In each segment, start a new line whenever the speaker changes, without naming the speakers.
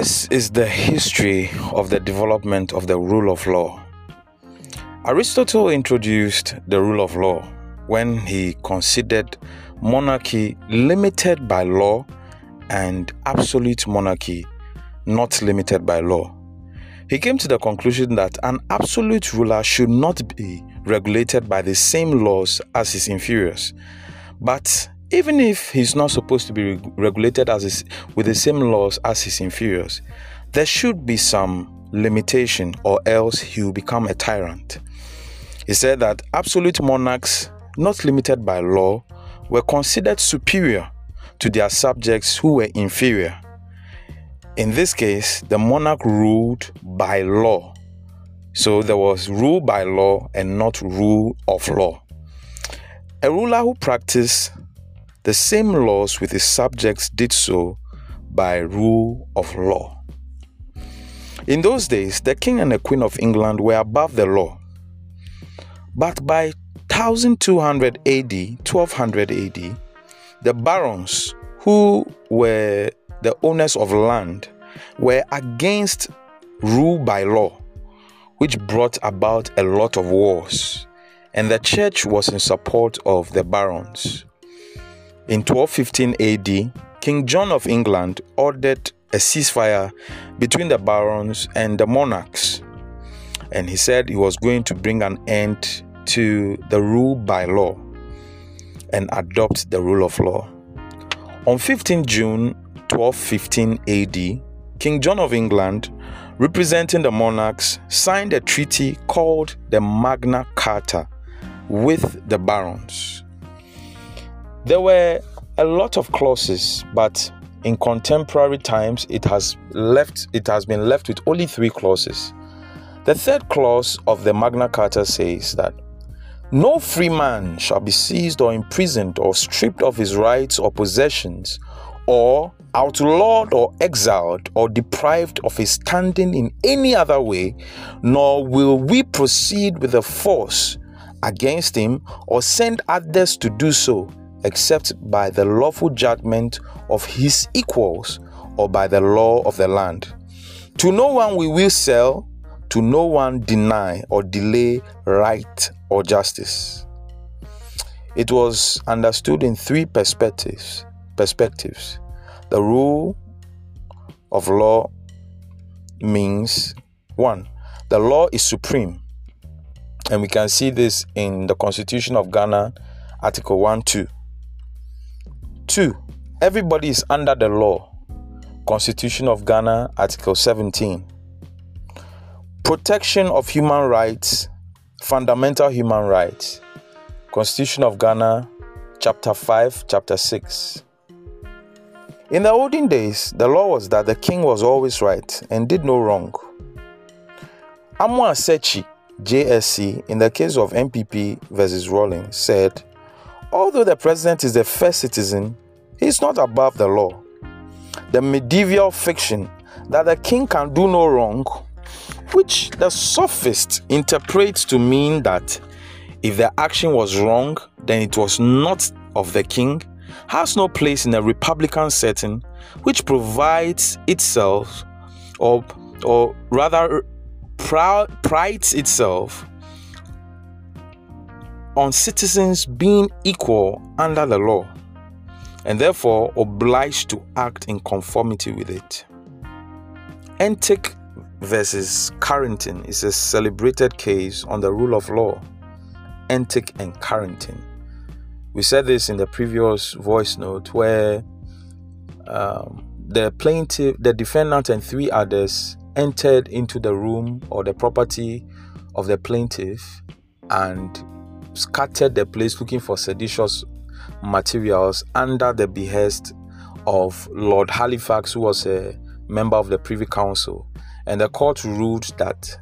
This is the history of the development of the rule of law. Aristotle introduced the rule of law when he considered monarchy limited by law and absolute monarchy not limited by law. He came to the conclusion that an absolute ruler should not be regulated by the same laws as his inferiors. But even if he's not supposed to be regulated as his, with the same laws as his inferiors, there should be some limitation or else he will become a tyrant. He said that absolute monarchs, not limited by law, were considered superior to their subjects who were inferior. In this case, the monarch ruled by law. So there was rule by law and not rule of law. A ruler who practiced the same laws with his subjects did so by rule of law. In those days, the king and the queen of England were above the law. But by 1200 AD, 1200 AD, the barons who were the owners of land were against rule by law, which brought about a lot of wars, and the church was in support of the barons. In 1215 AD, King John of England ordered a ceasefire between the barons and the monarchs, and he said he was going to bring an end to the rule by law and adopt the rule of law. On 15 June 1215 AD, King John of England, representing the monarchs, signed a treaty called the Magna Carta with the barons. There were a lot of clauses, but in contemporary times it has left it has been left with only 3 clauses. The third clause of the Magna Carta says that no free man shall be seized or imprisoned or stripped of his rights or possessions or outlawed or exiled or deprived of his standing in any other way, nor will we proceed with a force against him or send others to do so, except by the lawful judgment of his equals or by the law of the land. To no one we will sell, to no one deny or delay right or justice. It was understood in three perspectives. Perspectives. The rule of law means one, the law is supreme. And we can see this in the Constitution of Ghana, Article 1 2. Two, everybody is under the law. Constitution of Ghana, Article 17. Protection of human rights, fundamental human rights. Constitution of Ghana, chapter 5, chapter 6. In the olden days, the law was that the king was always right and did no wrong. Amua-Sekyi, JSC, in the case of NPP versus Rawlings, said, Although the president is the first citizen, he is not above the law. The medieval fiction that the king can do no wrong, which the sophist interprets to mean that if the action was wrong, then it was not of the king has no place in a republican setting which provides itself or or rather prides itself on citizens being equal under the law and therefore obliged to act in conformity with it. Entick versus Carrington is a celebrated case on the rule of law. Entick and Carrington we said this in the previous voice note where um, the plaintiff, the defendant, and three others entered into the room or the property of the plaintiff and scattered the place looking for seditious materials under the behest of Lord Halifax, who was a member of the Privy Council. And the court ruled that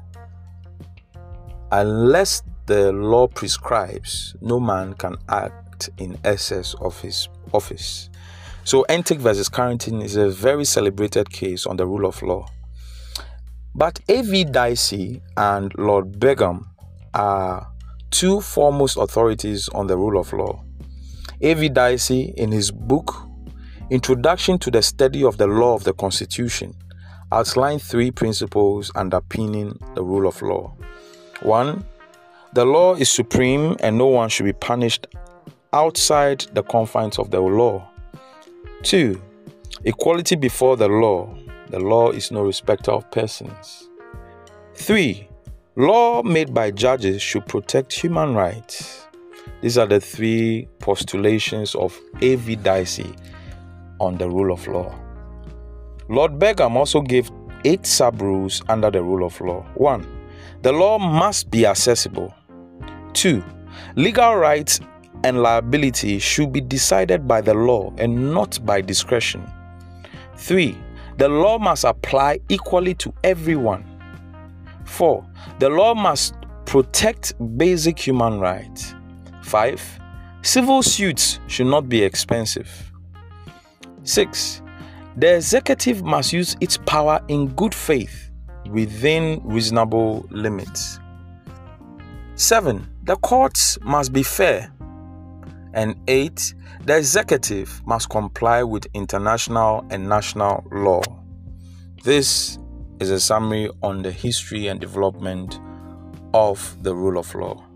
unless the law prescribes, no man can act in excess of his office. So, Entick versus Carrington is a very celebrated case on the rule of law. But A.V. Dicey and Lord Bingham are two foremost authorities on the rule of law. A.V. Dicey, in his book Introduction to the Study of the Law of the Constitution, outlined three principles underpinning the rule of law. One, the law is supreme and no one should be punished outside the confines of the law. Two, equality before the law. The law is no respecter of persons. Three, law made by judges should protect human rights. These are the three postulations of A.V. Dicey on the rule of law. Lord Bingham also gave eight sub rules under the rule of law. 1. The law must be accessible. 2. Legal rights and liability should be decided by the law and not by discretion. 3. The law must apply equally to everyone. 4. The law must protect basic human rights. 5. Civil suits should not be expensive. 6. The executive must use its power in good faith within reasonable limits. 7. The courts must be fair. And 8. The executive must comply with international and national law. This is a summary on the history and development of the rule of law.